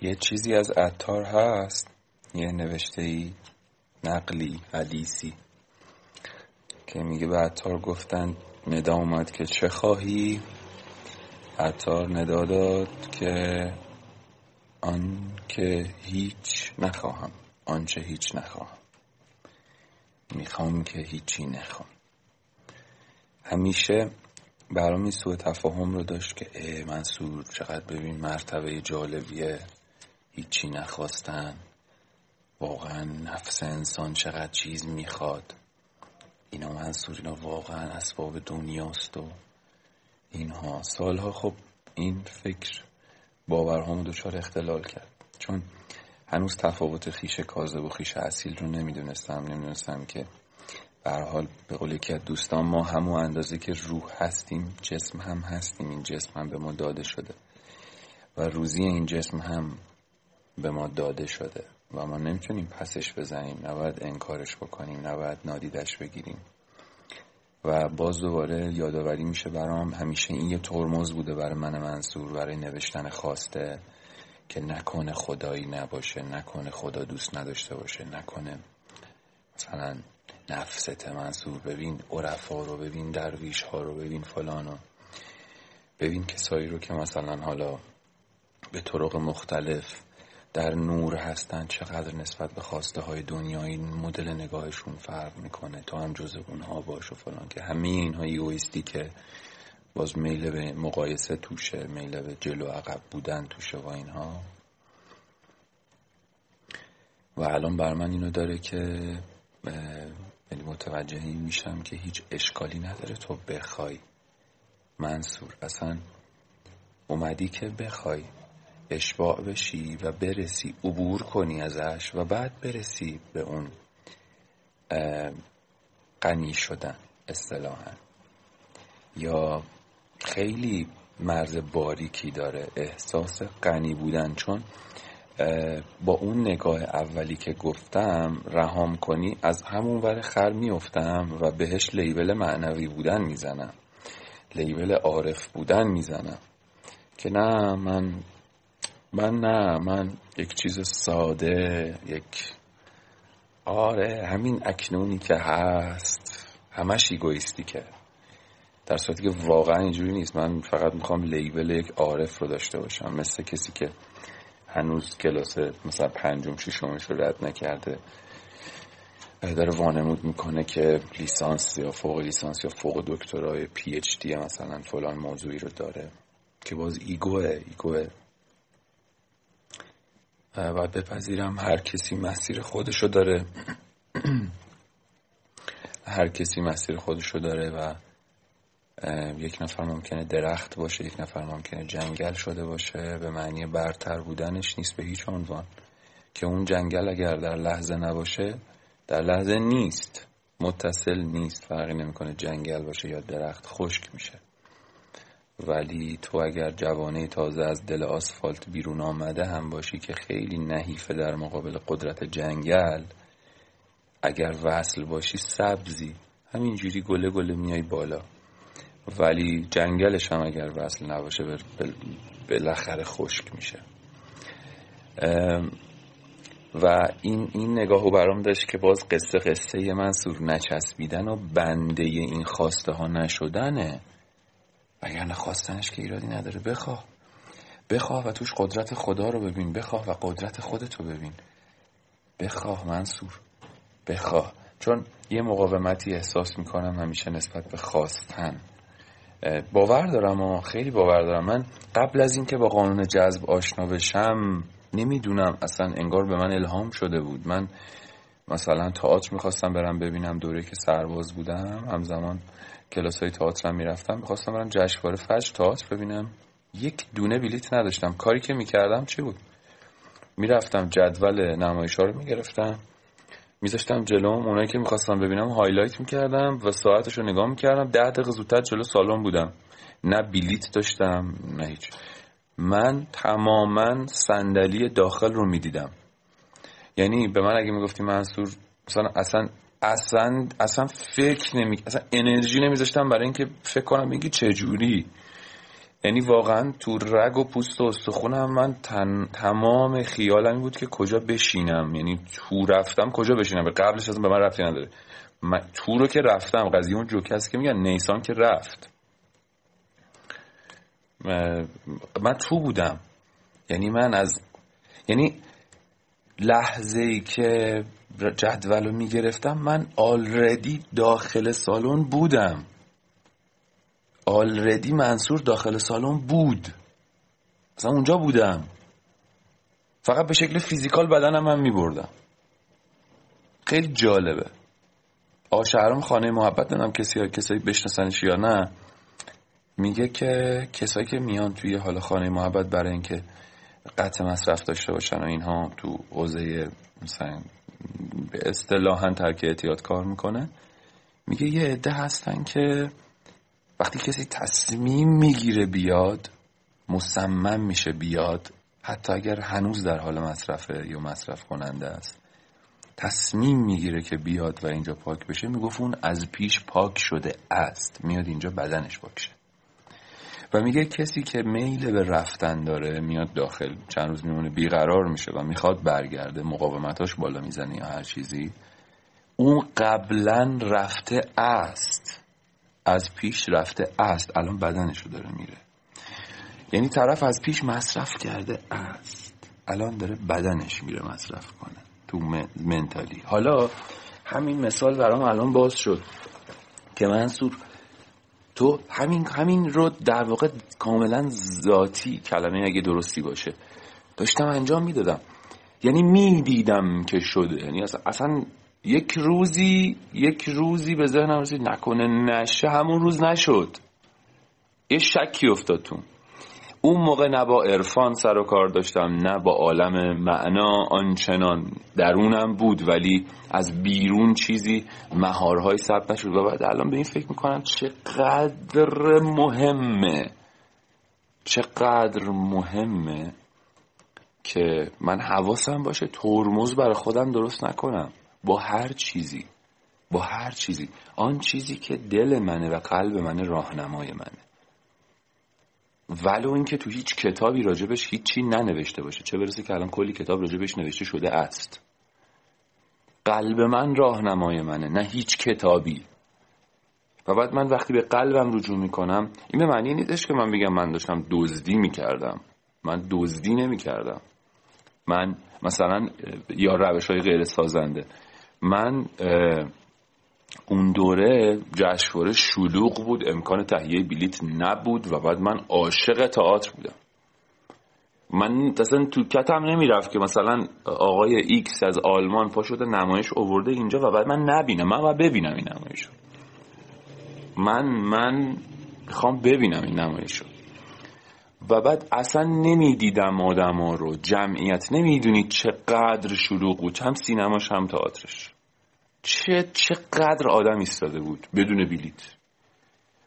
یه چیزی از عطار هست. یه نوشته ای نقلی حدیثی که میگه به عطار گفتن ندا اومد که چه خواهی؟ عطار ندا داد که آن که هیچ نخواهم آنچه هیچ نخواهم. می‌خوام که هیچی نخوام. همیشه برام این سوء تفاهم رو داشت که ای منصور چقدر ببین مرتبه جالبیه. هیچی نخواستن واقعا نفس انسان چقدر چیز می‌خواد. اینا منصور اینا واقعا اسباب دنیاست و اینها. سالها خب این فکر باورهامو دچار اختلال کرد. چون هنوز تفاوت خیش کاذب و خیش اصیل رو نمی‌دونستم. نمی‌دونستم که به حال به قول یکی از دوستان ما همون اندازه که روح هستیم جسم هم هستیم. این جسم هم به ما داده شده. و روزی این جسم هم به ما داده شده و ما نمی‌تونیم پسش بزنیم نباید انکارش بکنیم نباید نادیدش بگیریم. و باز دوباره یادآوری میشه برام همیشه این یه ترمز بوده برای من منصور برای نوشتن خواسته که نکنه خدایی نباشه نکنه خدا دوست نداشته باشه نکنه مثلا نفست منصور ببین عرفا رو ببین درویش ها رو ببین فلانو ببین کسایی رو که مثلا حالا به طرق مختلف در نور هستن چقدر نسبت به خواسته های دنیایی مدل نگاهشون فرق می‌کنه تو هم جز اونها باش و فلان. که همه اینها ایگویستی که باز میل به مقایسه توشه میل به جلو عقب بودن توشه و اینها. و الان بر من اینو داره که یعنی متوجه این میشم که هیچ اشکالی نداره تو بخوای. منصور اصلا اومدی که بخوای. اشباع بشی و برسی عبور کنی ازش و بعد برسی به اون غنی شدن اصطلاحا. یا خیلی مرز باریکی داره احساس غنی بودن چون با اون نگاه اولی که گفتم رهام کنی از همون ور خر میفتم و بهش لیبل معنوی بودن می‌زنم. label عارف بودن می‌زنم. که نه من من نه من یک چیز ساده یک آره همین اکنونی که هست. همش egoist ی که. در صورتی که واقعا اینجوری نیست. من فقط می‌خوام label یک عارف رو داشته باشم. مثل کسی که هنوز کلاس مثلا پنجم ششمش رو رد نکرده. داره وانمود می‌کنه که لیسانس یا فوق لیسانس یا فوق دکترای PhD مثلا فلان موضوعی رو داره. که باز ایگوه ایگوه و بپذیرم هر کسی مسیر خودشو داره. هر کسی مسیر خودشو داره و یک نفر ممکنه درخت باشه یک نفر ممکنه جنگل شده باشه به معنی برتر بودنش نیست به هیچ عنوان. که اون جنگل اگر در لحظه نباشه در لحظه نیست. متصل نیست فرقی نمی‌کنه جنگل باشه یا درخت خشک میشه. ولی تو اگر جوانه تازه از دل آسفالت بیرون آمده هم باشی که خیلی نحیفه در مقابل قدرت جنگل اگر وصل باشی سبزی همینجوری گله گله میای بالا. ولی جنگلش هم اگر وصل نباشه بالاخره خشک میشه. و این این نگاهو برام داشت که باز قصه قصه منصور نچسبیدن و بنده این خواسته ها نشدنه. اگر نخواستنش که ایرادی نداره. بخواه بخواه و توش قدرت خدا رو ببین. بخواه و قدرت خودتو ببین. بخواه منصور. بخواه چون یه مقاومتی احساس می‌کنم همیشه نسبت به خواستن. باور دارم و خیلی باور دارم. من قبل از اینکه با قانون جذب آشنا بشم نمی‌دونم. اصلا انگار به من الهام شده بود. من مثلا تئاتر می‌خواستم برم ببینم دوره که سرباز بودم. همزمان کلاس های تئاتر می‌رفتم. می‌خواستم برم جشنواره فجر تئاتر ببینم. یک دونه بلیت نداشتم. کاری که می‌کردم چی بود؟ می‌رفتم جدول نمایش ها رو می‌گرفتم. میذاشتم جلوم. اونایی که می‌خواستم ببینم highlight می‌کردم و ساعتش رو نگاه می‌کردم. ده دقیقه زودتر جلو سالن بودم. نه بلیت داشتم نه هیچ. من تماما صندلی داخل رو می‌دیدم. یعنی به من اگه می‌گفتی منصور مثلا اصلا اصلا اصلا فکر نمی اصلا انرژی نمیذاشتم برای اینکه فکر کنم میگی چه جوری. یعنی واقعا تو رگ و پوست و استخونم من تمام خیالم بود که کجا بشینم. یعنی تو رفتم کجا بشینم؟ به قبلش اصلا به من رفتی نداره. من تو رو که رفتم قضیه اون جوکه هست که میگن نیسان که رفت. من تو بودم. یعنی من از یعنی لحظه ای که جدول رو می‌گرفتم من آلردی داخل سالن بودم. آلردی منصور داخل سالن بود. مثلا اونجا بودم. فقط به شکل فیزیکال بدنم من میبردم. خیلی جالبه. آشهرام خانه محبت نمی‌دونم کسی کسایی بشناسنش یا نه میگه که کسایی که میان توی حال خانه محبت برای اینکه قطع مصرف داشته باشن و اینها تو حوزه مثلا اصطلاحا ترک اعتیاد کار می‌کنه. میگه یه عده هستن که وقتی کسی تصمیم می‌گیره بیاد مصمم میشه بیاد حتی اگر هنوز در حال مصرفه یا مصرف کننده است تصمیم می‌گیره که بیاد و اینجا پاک بشه می‌گفت اون از پیش پاک شده است. میاد اینجا بدنش پاک و میگه کسی که میل به رفتن داره میاد داخل چند روز میمونه بیقرار میشه و می‌خواد برگرده مقاومتاش بالا می‌زنه یا هر چیزی. اون قبلا رفته است. از پیش رفته است. الان بدنش رو داره میره. یعنی طرف از پیش مصرف کرده است. الان داره بدنش میره مصرف کنه. تو منتالی. حالا همین مثال برام الان باز شد که منصور تو همین همین رو در واقع کاملا ذاتی کلمه اگه درستی باشه. داشتم انجام می‌دادم. یعنی می‌دیدم که شده. یعنی اصلا یک روزی یک روزی به ذهنم رسید نکنه نشه همون روز نشد. یه شکی افتاد تو. اون موقع نه با عرفان سر و کار داشتم نه با عالم معنا آنچنان درونم بود ولی از بیرون چیزی مهارهای ثبت نشد. و بعد الان به این فکر می‌کنم چقدر مهمه چقدر مهمه که من حواسم باشه ترمز برای خودم درست نکنم. با هر چیزی با هر چیزی. آن چیزی که دل منه و قلب منه راهنمای منه. ولو اینکه تو هیچ کتابی راجبش هیچی ننوشته باشه. چه برسه که الان کلی کتاب راجبش نوشته شده است. قلب من راهنمای منه نه هیچ کتابی. و بعد من وقتی به قلبم رجوع می‌کنم این به معنی نیستش که من بگم من داشتم دزدی می‌کردم. من دزدی نمی‌کردم. من مثلا یا روش های غیر سازنده من اون دوره جشنواره شلوغ بود امکان تهیه بلیت نبود و بعد من عاشق تئاتر بودم. من اصلا تو کتم نمی‌رفت که مثلا آقای ایکس از آلمان پا شده نمایش اوورده اینجا و بعد من نبینم من و ببینم این نمایش رو. من من می‌خوام ببینم این نمایش رو. و بعد اصلا نمی‌دیدم آدم ها رو جمعیت نمی‌دونید چقدر شلوغ بود هم سینماش هم تئاترش. چه چقدر آدم ایستاده بود بدون بلیت.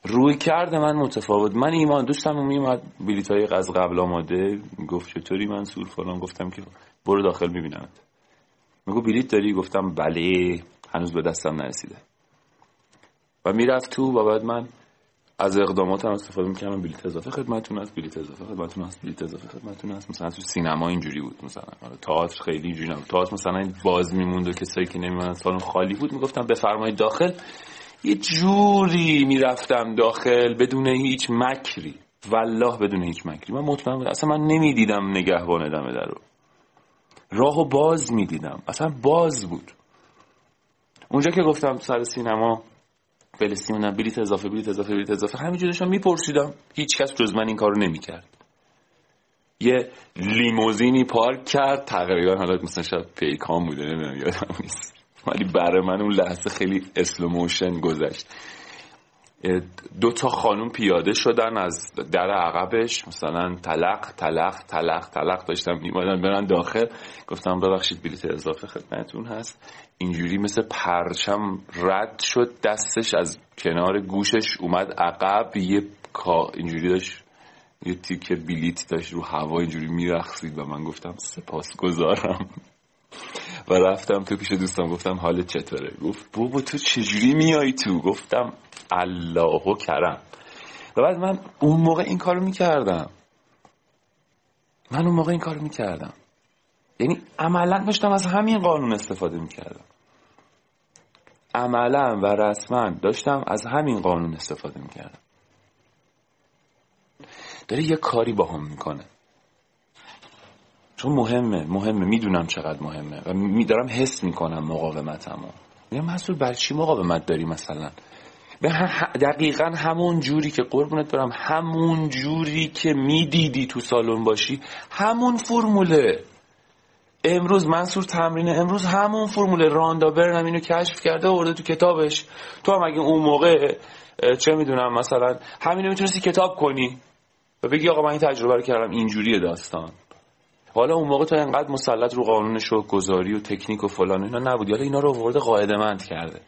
رویکرد من متفاوت. من ایمان دوستم میومد بلیت های از قبل آماده. گفت چطوری من سور فلان؟ گفتم که برو داخل میبینمت. میگو بلیت داری؟ گفتم بله. هنوز به دستم نرسیده. و می‌رفت تو و بعد من از اقدامات هم استفاده می‌کردم. بلیت اضافه خدمتتون هست بلیت اضافه خدمتتون هست بلیت اضافه خدمتتون هست. مثلا تو سینما اینجوری بود مثلا. آره، تئاتر خیلی اینجوری نبود. تئاتر مثلا باز میموند و کسایی که نمیموندن سالن خالی بود. می‌گفتم بفرمایید داخل. یه جوری می‌رفتم داخل بدون هیچ مکری. والله بدون هیچ مکری. من مطمئن بودم اصلا من نمی‌دیدم نگهبان دم در رو. راهو باز می‌دیدم. اصلا باز بود. اونجا که گفتم سر سینما فلسطین بلیت اضافه بلیت اضافه بلیت اضافه. همینجوری داشتم میپرسیدم. هیچ کس جز من این کارو نمی‌کرد. یه لیموزینی پارک کرد. تقریبا حالا مثلا شاید پیکان بوده نمی‌دونم یادم نیست. ولی برای من اون لحظه خیلی اسلوموشن گذشت. دو تا خانوم پیاده شدن از در عقبش. مثلا تلق تلق تلق تلق داشتم میمادن برن داخل. گفتم ببخشید بلیت اضافه خدمتون هست. اینجوری مثل پرچم رد شد دستش از کنار گوشش اومد عقب. یه کا اینجوری داشت یه تیکه بلیت داشت رو هوا اینجوری میرخصید و من گفتم سپاس گذارم و رفتم تو پیش دوستم گفتم حالت چطوره؟ گفت بابا تو چجوری میای تو؟ گفتم الله و کرم. و بعد من اون موقع این کارو می‌کردم. من اون موقع این کارو می‌کردم. یعنی عملا داشتم از همین قانون استفاده می‌کردم. عملا و رسما داشتم از همین قانون استفاده می‌کردم. داره یه کاری با هم می‌کنه. چون مهمه مهمه می‌دونم چقدر مهمه و میدارم حس می‌کنم مقاومتمو. میگم مسئول بر چی مقاومت داری مثلا؟ به دقیقا همون جوری که قربونت برم همون جوری که می‌دیدی تو سالن باشی همون فرموله. امروز منصور تمرین امروز همون فرموله. راندا برنم اینو کشف کرده ورده تو کتابش. تو هم اگه اون موقع چه می‌دونم مثلا همینو می‌تونستی کتاب کنی و بگی آقا من این تجربه رو کردم اینجوریه داستان. حالا اون موقع تو انقدر مسلط رو قانون شوک گذاری و تکنیک و فلان اینا نبودی. حالا اینا رو ورده قاعده مند کرده.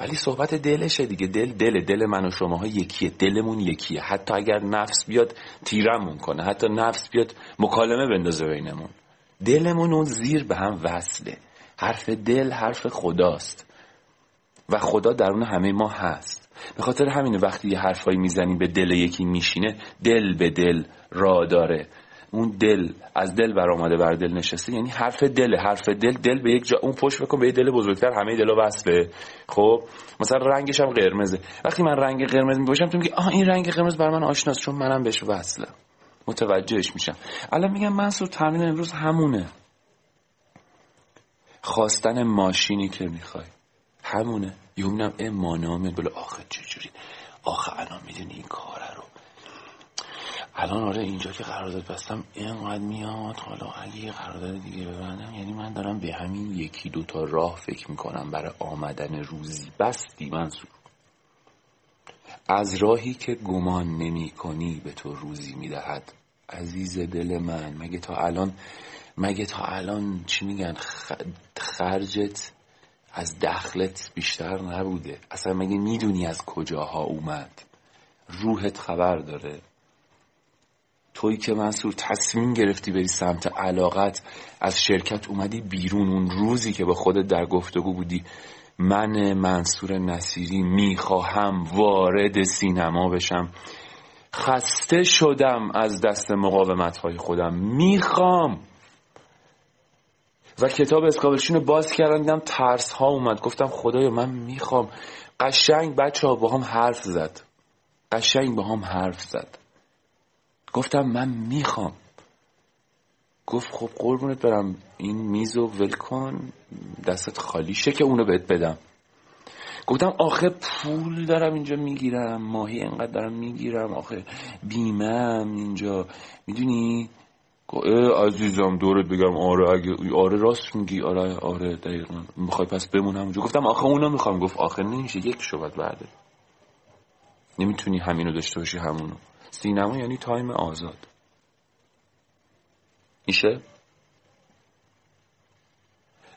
ولی صحبت دلشه دیگه. دل دل دل من و شماها یکیه. دلمون یکیه. حتی اگر نفس بیاد تیرمون کنه. حتی نفس بیاد مکالمه بندازه بینمون. دلمون اون زیر به هم وصله. حرف دل حرف خداست. و خدا درون همه ما هست. به خاطر همین وقتی یه حرفایی می‌زنیم به دل یکی میشینه دل به دل را داره. اون دل از دل برآمده بر دل نشسته. یعنی حرف دل حرف دل دل به یک جا اون پشت بکن به یه دل بزرگتر همه دلا وصله خب؟ مثلا رنگش هم قرمزه. وقتی من رنگ قرمز می‌باشم تو میگی آه این رنگ قرمز بر من آشناست چون منم بهش وصلم متوجهش میشم. الان میگم منصور تمرین امروز همونه. خواستن ماشینی که می‌خوای. همونه. یومنم ای مانامه بله آخه چجوری؟ آخه الان می‌دونی این کاره رو. الان آره اینجا که قرارداد بستم اینقدر میاد. حالا اگه یه قرارداد دیگه ببندم یعنی من دارم به همین یکی دوتا راه فکر می‌کنم برای آمدن روزی. بستی منصور. از راهی که گمان نمی کنی به تو روزی می‌دهد. عزیز دل من مگه تا الان مگه تا الان چی میگن؟ خرجت از دخلت بیشتر نبوده. اصلا مگه می‌دونی از کجاها اومد؟ روحت خبر داره. تویی که منصور تصمیم گرفتی بری سمت علاقت از شرکت اومدی بیرون. اون روزی که با خودت در گفتگو بودی من منصور نصیری می‌خواهم وارد سینما بشم. خسته شدم از دست مقاومت های خودم. می‌خوام. و کتاب اسکابلشین رو باز کردم دیدم ترس ها اومد. گفتم خدایا من می‌خوام. قشنگ بچه ها با هم حرف زد. قشنگ با هم حرف زد. گفتم من می‌خوام. گفت خب قربونت برم. این میزو ول کن. دستت خالیشه که اونو بهت بدم. گفتم آخه پول دارم اینجا می‌گیرم. ماهی انقدر دارم می‌گیرم. آخه بیمم اینجا. می‌دونی؟ عزیزم دورت بگم. آره اگه آره راست میگی. آره آره دقیقا. می‌خوای پس بمونم اونجا گفتم آخه اونو می‌خوام. گفت آخه نمیشه. یک شبت بعده. نمی‌تونی همینو داشته باشی همونو. سینما یعنی تایم آزاد. میشه؟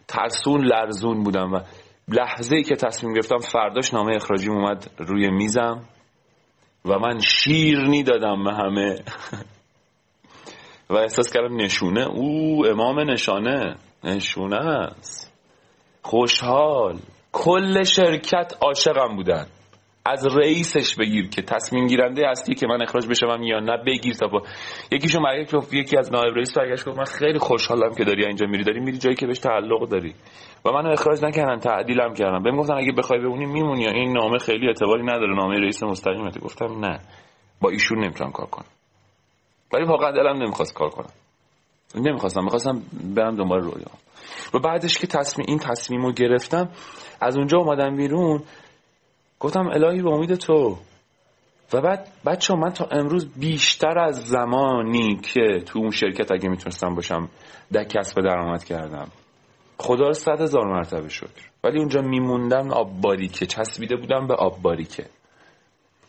ترسون لرزون بودم و لحظه ای که تصمیم گرفتم فرداش نامه اخراجی اومد روی میزم و من شیرنی دادم به همه. و احساس کردم نشونه. او امام نشانه. نشونه است. خوشحال. کل شرکت عاشقم بودن. از رئیسش بگیر که تصمیم گیرنده هستی که من اخراج بشم یا نه بگیر تا با یکیشو برگشت یکی از نایب رئیس برگشت گفت من خیلی خوشحالم که داری اینجا میری داری میری جایی که بهش تعلق داری. و منو اخراج نکردن تعدیلم کردم بهم گفتن اگه بخوای بمونی میمونی. این نامه خیلی اعتباری نداره. نامه رئیس مستقیمته گفتم نه با ایشون نمی‌تونم کار کنم. ولی واقعا دلم نمی‌خواست کار کنم. نمی‌خواستم می‌خواستم برم دنبال رویا. و بعدش که تصمیم این تصمیم رو گرفتم از اونجا اومدم بیرون. گفتم الهی به امید تو. و بعد بچه من تا امروز بیشتر از زمانی که تو اون شرکت اگه می‌تونستم باشم در کسب درآمد کردم. خدا رو صد هزار مرتبه شکر. ولی اونجا میموندم آب باریکه. چسبیده بودم به آب باریکه.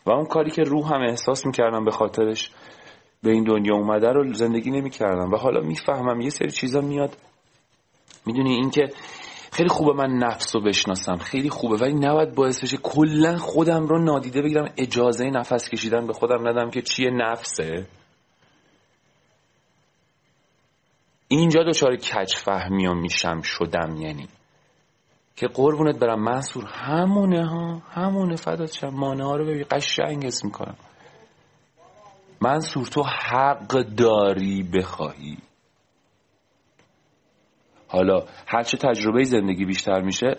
و اون کاری که روح هم احساس می‌کردم به خاطرش به این دنیا اومده رو زندگی نمی‌کردم. و حالا می‌فهمم یه سری چیزا میاد. می‌دونی این که خیلی خوبه من نفس رو بشناسم. خیلی خوبه. ولی نباید باعث بشه کلا خودم رو نادیده بگیرم اجازه نفس کشیدن به خودم ندم که چیه نفسه. اینجا دچار کج فهمی میشم شدم یعنی. که قربونت برم منصور همونه ها همونه فدات شم. مانه ها رو ببین قشنگ اسم می‌کنم. منصور تو حق داری بخواهی. حالا هرچه تجربه زندگی بیشتر میشه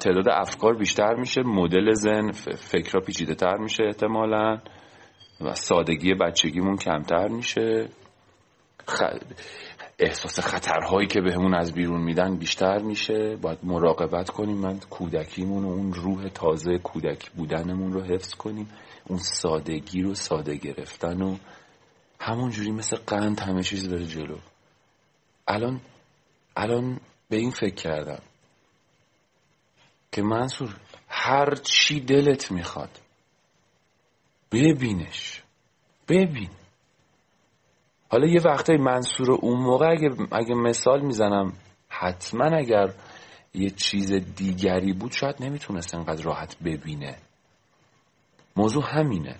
تعداد افکار بیشتر میشه مدل زن فکرها پیچیده تر میشه احتمالا و سادگی بچگیمون کمتر میشه. احساس خطرهایی که بهمون از بیرون میدن بیشتر میشه. باید مراقبت کنیم من کودکیمون و اون روح تازه کودک بودنمون رو حفظ کنیم. اون سادگی رو ساده گرفتن و همونجوری مثل قند همه چیز داره جلو. الان الان به این فکر کردم که منصور هر چی دلت می‌خواد ببینش ببین. حالا یه وقتای منصور اون موقع اگه, اگه مثال می‌زنم حتما اگر یه چیز دیگری بود شاید نمی‌تونست انقدر راحت ببینه. موضوع همینه.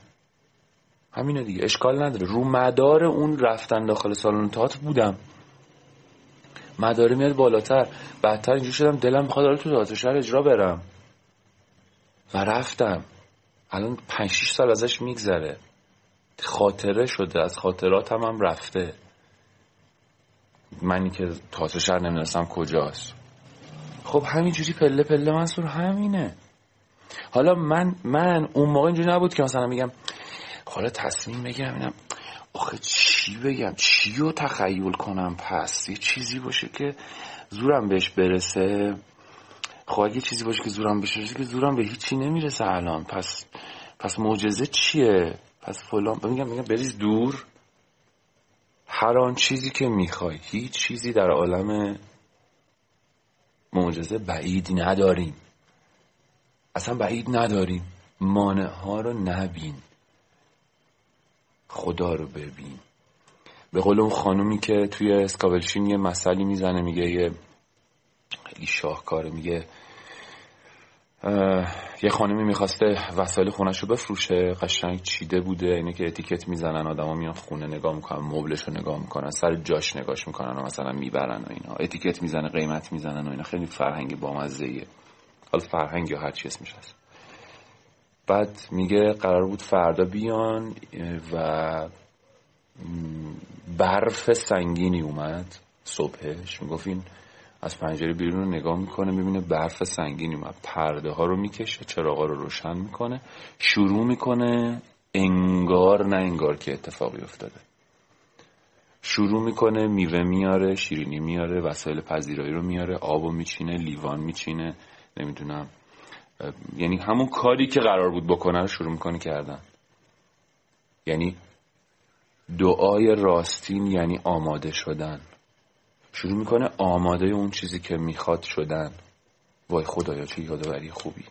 همینه دیگه. اشکال نداره. رو مدار اون رفتن داخل سالن تئاتر بودم. مداره میاد بالاتر. بعدتر اینجور شدم دلم می‌خواد تو تئاتر شهر اجرا برم. و رفتم. الان پنج سال ازش میگذره. خاطره شده از خاطرات هم, رفته. منی که تازه شهر نمی‌دونستم کجاست. خب همینجوری پله پله منصور همینه. حالا من من اون موقع اینجوری نبود که مثلا میگم حالا تصمیم بگیرم اینم آخه چی بگم؟ چی رو تخیل کنم؟ پس یه چیزی باشه که زورم بهش برسه. خب اگه چیزی باشه که زورم بهش برسه که زورم به هیچی نمی‌رسه الان. پس پس معجزه چیه؟ پس فلان میگم میگم بریز دور. هر آن چیزی که می‌خوای. هیچ چیزی در عالم معجزه بعید نداریم. اصلا بعید نداریم. مانع ها رو نبین. خدا رو ببین. به قول اون خانومی که توی اسکابلشین یه مسئله می‌زنه میگه یه خیلی شاهکاره میگه یه خانمی می‌خواسته وسایل خونش رو بفروشه قشنگ چیده بوده اینه که اتیکت می‌زنن آدما میان خونه نگاه می‌کنن مبلش رو نگاه می‌کنن سر جاش نگاش می‌کنن و مثلا می‌برن و اینا. اتیکت می‌زنه قیمت می‌زنن و اینا. خیلی فرهنگی بامزه ایه حالا فرهنگ یا هر چی اسمش هست. بعد میگه قرار بود فردا بیان و برف سنگینی اومد صبحش. می‌گفت این از پنجره بیرون رو نگاه می‌کنه می‌بینه برف سنگینی اومد. پرده ها رو می‌کشه چراغا رو روشن می‌کنه. شروع می‌کنه انگار نه انگار که اتفاقی افتاده. شروع می‌کنه میوه میاره شیرینی میاره وسایل پذیرایی رو میاره آب و میچینه لیوان میچینه نمی‌دونم. یعنی همون کاری که قرار بود بکنه رو شروع می‌کنه کردن. یعنی دعای راستین یعنی آماده شدن. شروع می‌کنه آماده اون چیزی که می‌خواد شدن. وای خدایا چه یادآوری خوبی.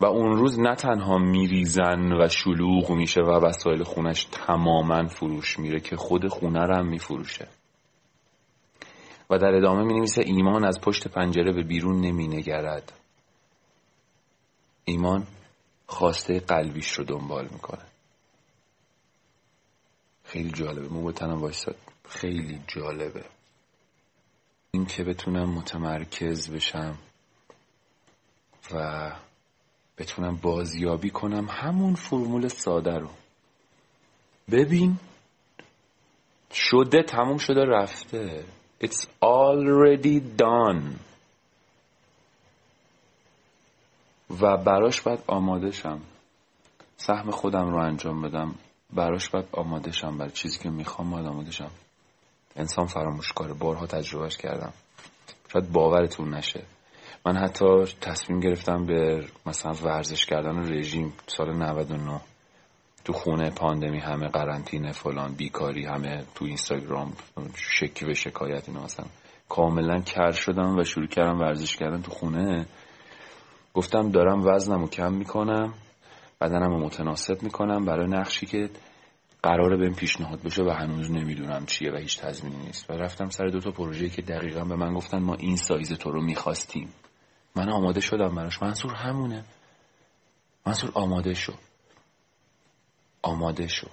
و اون روز نه تنها میریزن و شلوغ میشه و وسایل خونش تماما فروش میره که خود خونه رو هم میفروشه. در ادامه می نویسه ایمان از پشت پنجره به بیرون نمی نگرد ایمان خواسته قلبیش رو دنبال می‌کنه. خیلی جالبه. مو تنم وایستاد خیلی جالبه. این که بتونم متمرکز بشم و بتونم بازیابی کنم همون فرمول ساده رو. ببین شده تموم شده رفته. It's already done. و براش باید آماده شم. سهم خودم رو انجام بدم. براش باید آماده شم برای چیزی که می‌خوام باید آماده شم. انسان فراموش کاره. بارها تجربهش کردم. شاید باورتون نشه. من حتی تصمیم گرفتم به مثلا ورزش کردن رژیم سال 99 تو خونه پاندمی همه قرنطینه فلان بیکاری همه تو اینستاگرام شکی به شکایت اینا مثلا. کاملا کر شدم و شروع کردم ورزش کردن تو خونه. گفتم دارم وزنم رو کم می‌کنم بدنم رو متناسب می‌کنم برای نقشی که قراره بهم پیشنهاد بشه و هنوز نمی‌دونم چیه و هیچ تضمینی نیست. و رفتم سر دو تا پروژه که دقیقا به من گفتن ما این سایز تو رو می‌خواستیم. من آماده شدم براش. منصور همونه. منصور آماده شد. آماده شو.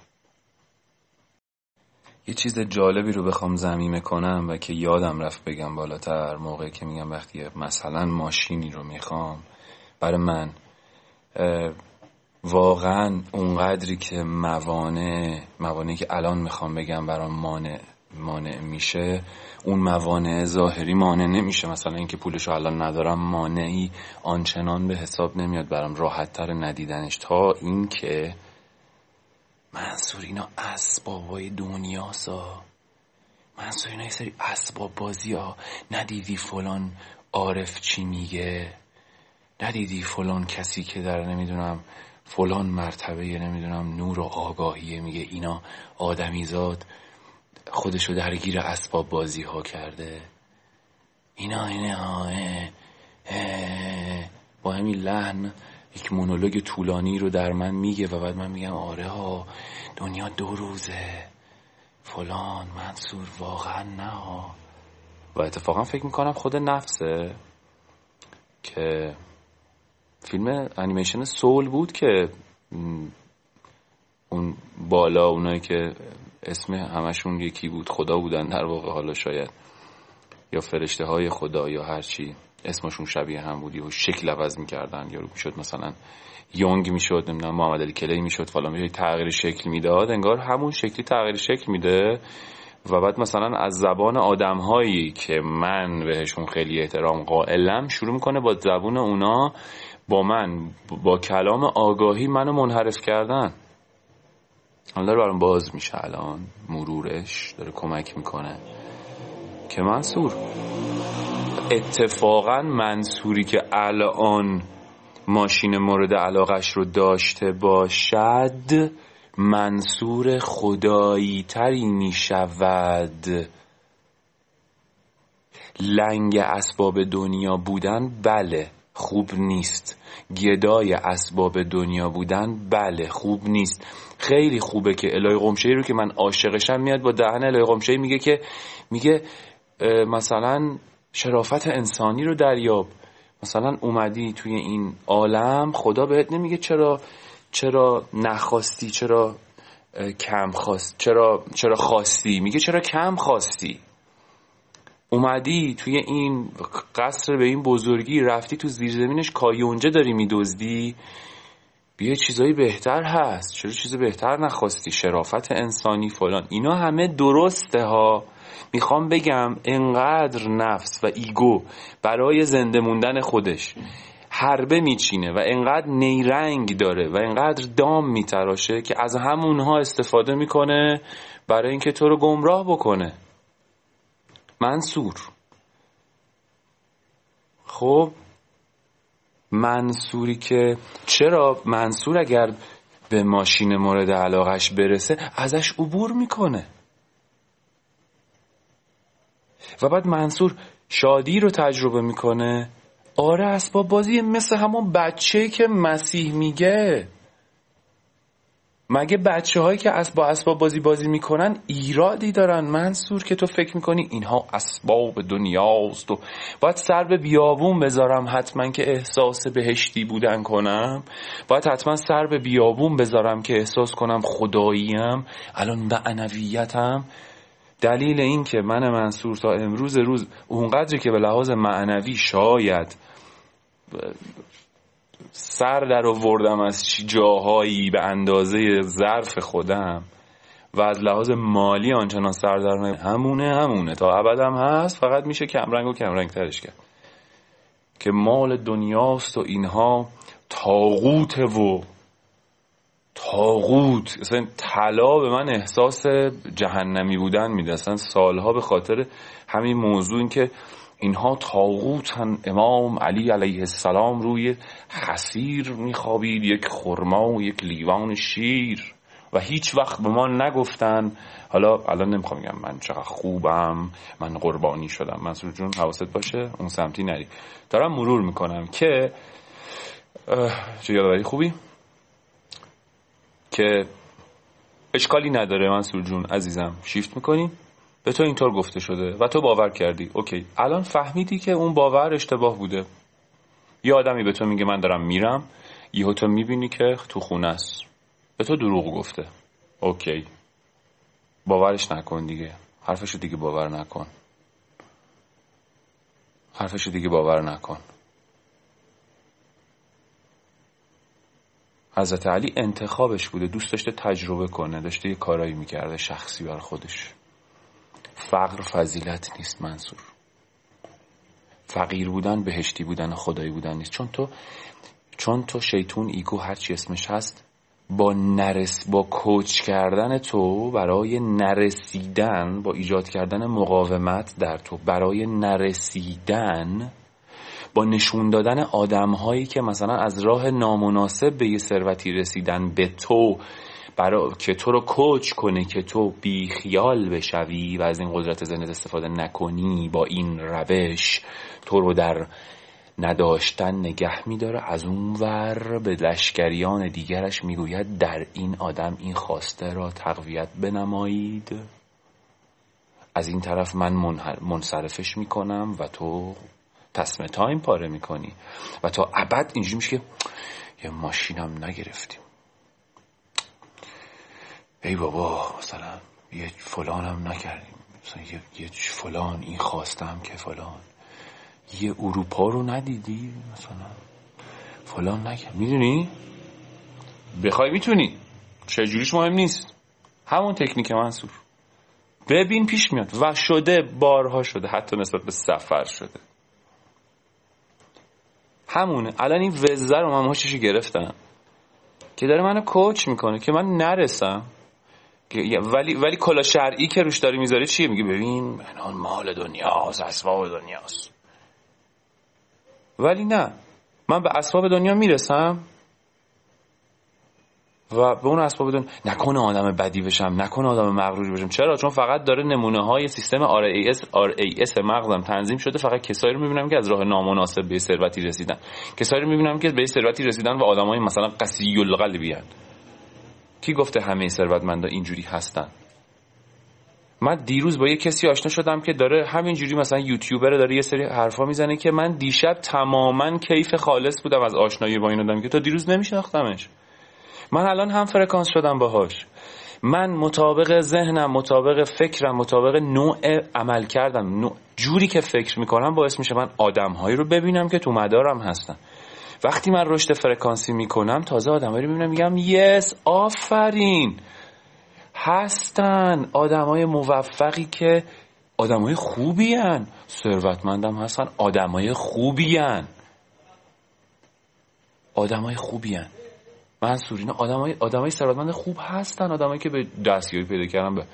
یه چیز جالبی رو بخوام زمینه کنم و که یادم رفت بگم بالاتر موقعی که میگم وقتی مثلا ماشینی رو می‌خوام برای من واقعا اونقدری که موانع موانعی که الان می‌خوام بگم برام مانع مانع میشه اون موانع ظاهری مانع نمیشه. مثلا اینکه پولش الان ندارم مانعی آنچنان به حساب نمیاد برام. راحت تر ندیدنش تا اینکه منصور اینا اسبابای دنیاسا. منصور اینا یه سری اسباب بازی ها ندیدی فلان عارف چی میگه؟ ندیدی فلان کسی که در نمی‌دونم فلان مرتبه نمی‌دونم نور و آگاهیه میگه اینا آدمیزاد خودشو درگیر اسباب بازی ها کرده اینا اینه ها با همین لحن یک مونولوگ طولانی رو در من میگه و بعد من میگم آره ها دنیا دو روزه. فلان منصور واقعا نه ها. و اتفاقا فکر می‌کنم خود نفسه که فیلم انیمیشن سول بود که اون بالا اونایی که اسم همشون یکی بود خدا بودن در واقع حالا شاید. یا فرشته های خدا یا هرچی اسمشون شبیه هم بودی و شکل عوض می‌کردن یا می‌شد مثلا یونگ می‌شد نمی‌دونم محمد علی کلی می‌شد فلان می‌شد تغییر شکل می‌داد انگار همون شکلی تغییر شکل میده و بعد مثلا از زبان آدم هایی که من بهشون خیلی احترام قائلم شروع می‌کنه با زبون اونا با من با کلام آگاهی منو منحرف کردن. حالا داره برام باز میشه الان مرورش داره کمک می‌کنه. که منصور. اتفاقا منصوری که الان ماشین مورد علاقش رو داشته باشد منصور خدایی تری می شود لنگ اسباب دنیا بودن بله خوب نیست. گدای اسباب دنیا بودن بله خوب نیست. خیلی خوبه که الهی قمشه رو که من عاشقشم میاد با دهن الهی قمشه میگه که میگه مثلا شرافت انسانی رو دریاب. مثلا اومدی توی این عالم خدا بهت نمیگه چرا چرا نخواستی چرا کم خواست چرا چرا خواستی؟ میگه چرا کم خواستی؟ اومدی توی این قصر به این بزرگی رفتی تو زیرزمینش کایونجه داری میدزدی. بیا چیزایی بهتر هست. چرا چیز بهتر نخواستی؟ شرافت انسانی فلان. اینا همه درسته ها. می‌خوام بگم انقدر نفس و ایگو برای زنده موندن خودش حربه میچینه و انقدر نیرنگ داره و انقدر دام میتراشه که از همونها استفاده می‌کنه برای اینکه تو رو گمراه بکنه. منصور. خب منصوری که چرا منصور اگر به ماشین مورد علاقش برسه ازش عبور می‌کنه. و بعد منصور شادی رو تجربه می‌کنه. آره اسباب بازی مثل همون بچه که مسیح میگه. مگه بچه هایی که با اسباب بازی بازی می‌کنن ایرادی دارن؟ منصور که تو فکر می‌کنی اینها اسباب دنیاست و باید سر به بیابون بذارم حتما که احساس بهشتی بودن کنم. باید حتما سر به بیابون بذارم که احساس کنم خداییم. الان معنویتم دلیل این که من منصور تا امروز روز اونقدری که به لحاظ معنوی شاید سر در آوردم از جاهایی به اندازه ظرف خودم و از لحاظ مالی آنچنان سر در همونه همونه. تا ابدم هست فقط میشه کمرنگ و کمرنگ ترش کرد. که مال دنیاست و اینها تاغوت و تاغوت اصلا طلا به من احساس جهنمی بودن میده. اصلا سالها به خاطر همین موضوع این که اینها تاغوتن امام علی علیه السلام روی حسیر میخوابید. یک خرما و یک لیوان شیر. و هیچ وقت به ما نگفتن. حالا الان نمی‌خوام بگم من چقدر خوبم. من قربانی شدم. منصور جون حواست باشه؟ اون سمتی نری. دارم مرور می‌کنم که چه یادواری خوبی؟ که اشکالی نداره. منصور جون عزیزم شیفت می‌کنیم به تو اینطور گفته شده و تو باور کردی. اوکی. الان فهمیدی که اون باور اشتباه بوده. یه آدمی به تو میگه من دارم میرم یهو تو می‌بینی که تو خونه است. به تو دروغ گفته. اوکی. باورش نکن دیگه. حرفشو دیگه باور نکن. حرفشو دیگه باور نکن. حضرت علی انتخابش بوده. دوست داشته تجربه کنه. داشته یه کارایی می‌کرده شخصی بر خودش. فقر فضیلت نیست منصور فقیر بودن بهشتی بودن خدایی بودن نیست. چون تو چون تو شیطون ایگو هرچی اسمش هست با نرس با کوچ کردن تو برای نرسیدن با ایجاد کردن مقاومت در تو برای نرسیدن با نشون دادن آدم هایی که مثلا از راه نامناسب به یه ثروتی رسیدن به تو برای که تو رو کوچ کنه که تو بیخیال بشوی و از این قدرت ذهنت استفاده نکنی با این روش تو رو در نداشتن نگه میداره. از اون ور به لشکریان دیگرش می‌گوید در این آدم این خواسته را تقویت بنمایید. از این طرف من منصرفش می‌کنم و تو تصمه تایم پاره می‌کنی. و تا ابد اینجوری میشه که یه ماشینم نگرفتیم. ای بابا مثلا یه فلانم نکردیم. مثلا یه, فلان این خواستم که فلان. یه اروپا رو ندیدی؟ مثلا فلان نکرد. می‌دونی؟ بخوای می‌تونی. چجوریش مهم نیست. همون تکنیک منصور. ببین پیش میاد. و شده بارها شده. حتی نسبت به سفر شده. همونه. الان این وزه رو من ماشیشو گرفتم که داره منو کوچ می‌کنه که من نرسم. ولی ولی کلا شرعی که روش داری می‌ذاری چیه؟ میگه ببین من مال دنیاست اسباب دنیاست. ولی نه. من به اسباب دنیا می‌رسم. و به اون اسباب دنیا نکنه آدم بدی بشم نکنه آدم مغروری بشم. چرا؟ چون فقط داره نمونه های سیستم RAS RAS مغزم تنظیم شده. فقط کسایی رو می‌بینم که از راه نامناسب به ثروتی رسیدن. کسایی رو می‌بینم که به ثروتی رسیدن و آدمای مثلا قسی القلبی کی گفته همه ثروتمندا اینجوری هستن؟ من دیروز با یه کسی آشنا شدم که داره همینجوری مثلا یوتیوبر داره یه سری حرفا می‌زنه که من دیشب تماما کیف خالص بودم از آشنایی با این آدم که تا دیروز نمیشناختمش. من الان هم فرکانس شدم باهاش. من مطابق ذهنم مطابق فکرم مطابق نوع عمل کردم نوع جوری که فکر می‌کنم باعث میشه من آدمهایی رو ببینم که تو مدارم هستن. وقتی من رشد فرکانسی می‌کنم تازه آدمایی رو می‌بینم میگم یس آفرین! هستن آدمای موفقی که آدمای خوبی هن ثروتمندم هستن آدمای خوبی هن آدمای خوبی هن منصور اینا آدمای آدمای ثروتمند خوب هستن آدمایی که به دستیابی پیدا کردن به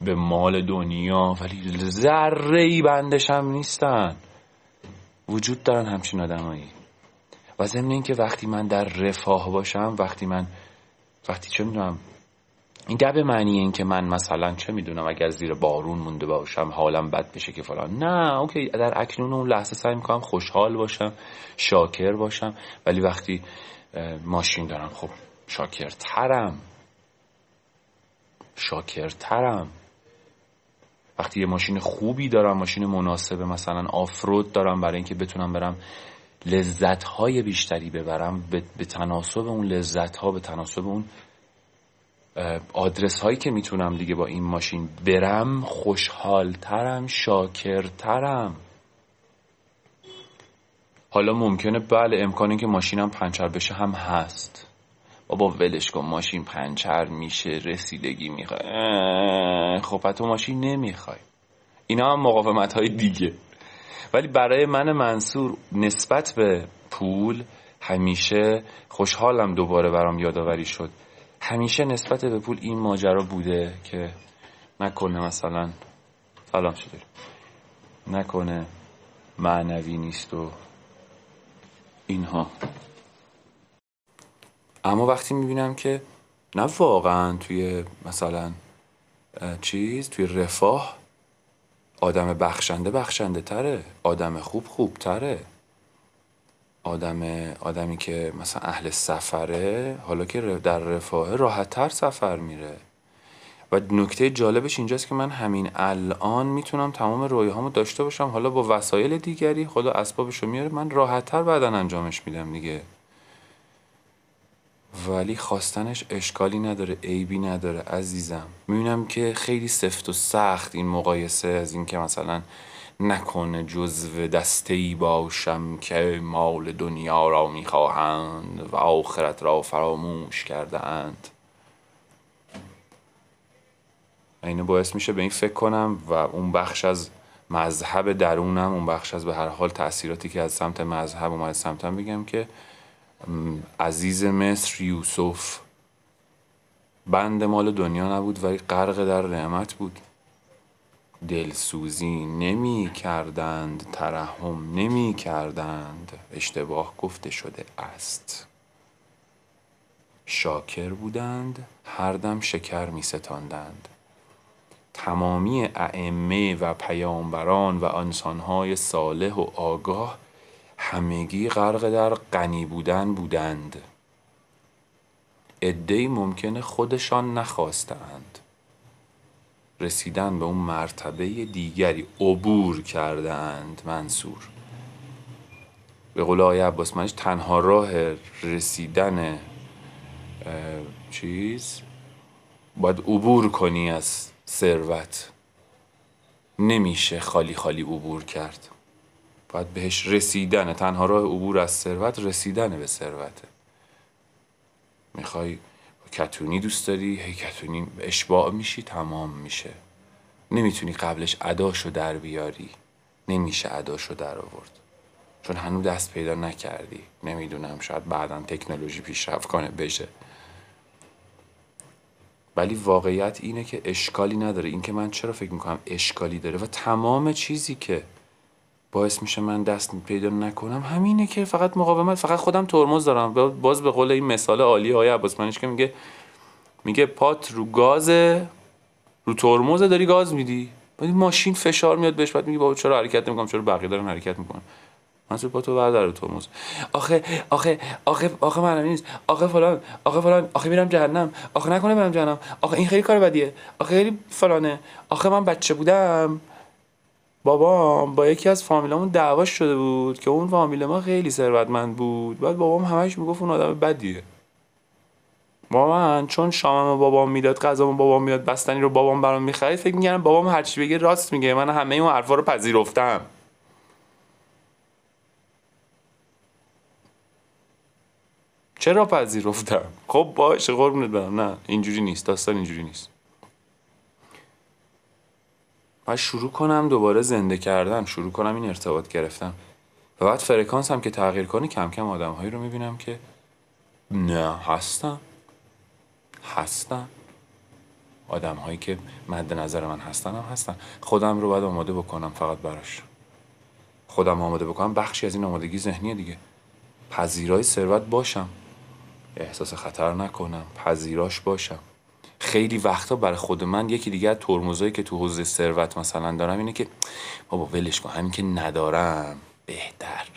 به مال دنیا ولی ذره ای بندش هم نیستن. وجود دارن همچین آدمایی. و ضمن اینکه وقتی من در رفاه باشم وقتی من وقتی چه می‌دونم این به معنی این که من مثلا چه می‌دونم اگر زیر بارون مونده باشم حالم بد بشه که فلان. نه اوکی در اکنون اون لحظه سعی می‌کنم خوشحال باشم شاکر باشم. ولی وقتی ماشین دارم خب شاکرترم. شاکرترم. وقتی یه ماشین خوبی دارم ماشین مناسب مثلا آفرود دارم برای اینکه بتونم برم لذت های بیشتری ببرم به تناسب اون لذت ها به تناسب اون آدرس هایی که می‌تونم دیگه با این ماشین برم خوشحالترم شاکرترم. حالا ممکنه بله امکانی که ماشینم پنچر بشه هم هست. بابا ولش کن ماشین پنچر میشه رسیدگی می‌خوای. خب تو ماشین نمی‌خوای. اینا هم مقاومت های دیگه. ولی برای من منصور نسبت به پول همیشه خوشحالم دوباره برام یادآوری شد. همیشه نسبت به پول این ماجرا بوده که نکنه مثلا سلام شده نکنه معنوی نیست و اینها. اما وقتی می‌بینم که نه واقعا توی مثلا چیز توی رفاه آدم بخشنده بخشنده تره آدم خوب خوب تره. آدم آدمی که مثلا اهل سفره حالا که در رفاه راحت تر سفر میره. و نکته جالبش اینجاست که من همین الان می‌تونم تمام رویاهامو داشته باشم. حالا با وسایل دیگری خدا اسبابشو میاره من راحت تر بعدا انجامش میدم دیگه. ولی خواستنش اشکالی نداره عیبی نداره عزیزم. می‌بینم که خیلی سفت و سخت این مقایسه از اینکه مثلا نکنه جزو دسته ای باشم که مال دنیا را می‌خواهند و آخرت را فراموش کرده اند اینو باعث میشه به این فکر کنم و اون بخش از مذهب درونم اون بخش از به هر حال تاثیراتی که از سمت مذهب اومده سمتم بگم که عزیز مصر یوسف. بند مال دنیا نبود ولی غرق در نعمت بود. دلسوزی نمی کردند ترحم نمی کردند. اشتباه گفته شده است. شاکر بودند هر دم شکر می ستاندند. تمامی ائمه و پیامبران و انسانهای صالح و آگاه همگی غرق در غنی بودن بودند. عدهای ممکنه خودشان نخواستند رسیدن به اون مرتبه دیگری عبور کردند منصور. به قول آیه عباس منش تنها راه رسیدن چیز؟ باید عبور کنی از ثروت. نمیشه خالی خالی عبور کرد. باید بهش رسیدن تنها راه عبور از ثروت رسیدن به ثروته. می‌خوای کتونی دوست داری؟ هی کتونی اشباع میشی تمام میشه. نمی‌تونی قبلش اداشو در بیاری. نمیشه اداشو در آورد. چون هنوز دست پیدا نکردی. نمی‌دونم شاید بعدا تکنولوژی پیشرفت کنه بشه. ولی واقعیت اینه که اشکالی نداره. اینکه من چرا فکر می‌کنم اشکالی داره و تمام چیزی که باعث میشه من دست پیدا نکنم همینه که فقط مقاومت فقط خودم ترمز دارم. باز به قول این مثال عالی های عباس که میگه میگه پات رو گاز رو ترمز داری گاز میدی. بعد ماشین فشار میاد بهش بعد میگه بابا چرا حرکت نمی‌کنم؟ چرا بقیه دارن حرکت می‌کنن؟ منصور با تو بردار ترمز آخه آخه آخه آخه من نیست. آخه فلان آخه فلان. آخه میرم جهنم. آخه نکنه برم جهنم. آخه این خیلی کار بدیه. آخه خیلی فلانه. آخه من بچه بودم. بابام با یکی از فامیلامون دعواش شده بود که اون فامیل ما خیلی ثروتمند بود. بعد بابام همش می‌گفت اون آدم بدیه. با من چون شامم بابام می‌داد غذامو بابام می‌داد بستنی رو بابام برام می‌خرید فکر می‌کردم بابام هرچی بگه راست میگه. من همه اون حرفا رو پذیرفتم. چرا پذیرفتم؟ خب باشه قربونت برم. نه اینجوری نیست. داستان اینجوری نیست. بعد شروع کنم دوباره زنده کردن. شروع کنم این ارتباط گرفتم و بعد فرکانس هم که تغییر کنی کم کم آدم هایی رو می‌بینم که نه هستم هستم آدم هایی که مد نظر من هستن هم هستن. خودم رو باید آماده بکنم فقط براش. خودم آماده بکنم. بخشی از این آمادگی ذهنی دیگه. پذیرای ثروت باشم. احساس خطر نکنم پذیراش باشم. خیلی وقتا برای خود من یکی دیگه از ترمزایی که تو حوزه ثروت مثلا دارم اینه که بابا ولش کن همین که ندارم بهتر.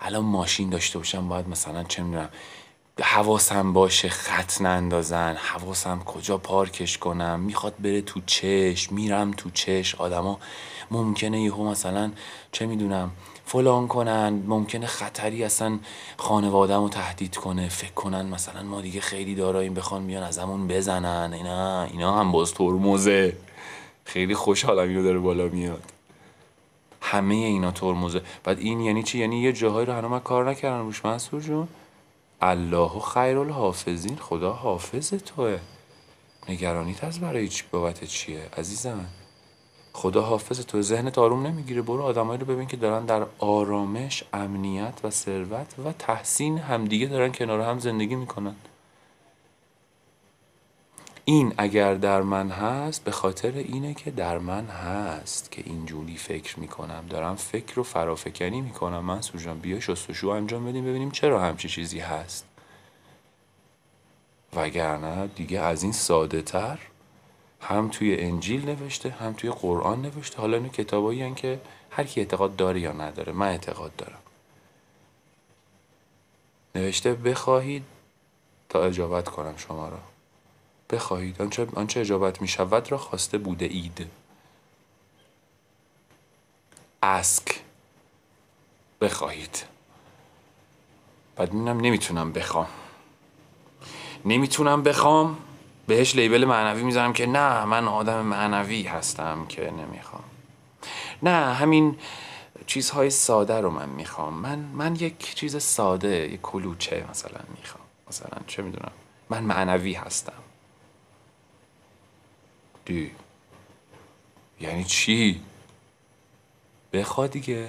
الان ماشین داشته باشم باید مثلا چه می‌دونم حواسم باشه خط نندازن حواسم کجا پارکش کنم می‌خواد بره تو چش میرم تو چش آدما ممکنه یهو مثلا چه می‌دونم فلان کنن ممکنه خطری اصلا خانوادم رو تهدید کنه. فکر کنن مثلا ما دیگه خیلی داراییم بخوان میان از همون بزنن. اینا اینا هم باز ترمزه. خیلی خوشحالم اینو داره بالا میاد. همه اینا ترمزه. بعد این یعنی چی؟ یعنی یه جاهایی رو هنوز کار نکردم روش منصور جون؟ الله خیر الحافظین خدا حافظ توه. نگرانیت از برای چی بابت چیه؟ عزیزم. خدا حافظ تو ذهنت آروم نمی‌گیره. برو آدمایی رو ببین که دارن در آرامش امنیت و ثروت و تحسین همدیگه دارن کنار هم زندگی می‌کنن. این اگر در من هست به خاطر اینه که در من هست که اینجوری فکر می‌کنم. دارم فکر رو فرافکنی می‌کنم. من سوجان بیا شستشو انجام بدیم ببینیم چرا همچی چیزی هست. وگرنه دیگه از این ساده تر هم توی انجیل نوشته هم توی قرآن نوشته. حالا این کتابایی که هر کی اعتقاد داره یا نداره. من اعتقاد دارم. نوشته بخواهید تا اجابت کنم شما را. بخواهید. آنچه, آنچه اجابت می شود را خواسته بوده اید. اسک بخواهید. بعد می‌بینم نمی‌تونم بخوام. نمی‌تونم بخوام. بهش لیبل معنوی می‌ذارم که نه من آدم معنوی هستم که نمی‌خوام. نه همین چیزهای ساده رو من می‌خوام. من من یک چیز ساده یک کلوچه مثلا می‌خوام. مثلا چه می‌دونم. من معنوی هستم. دی. یعنی چی؟ بخوا دیگه.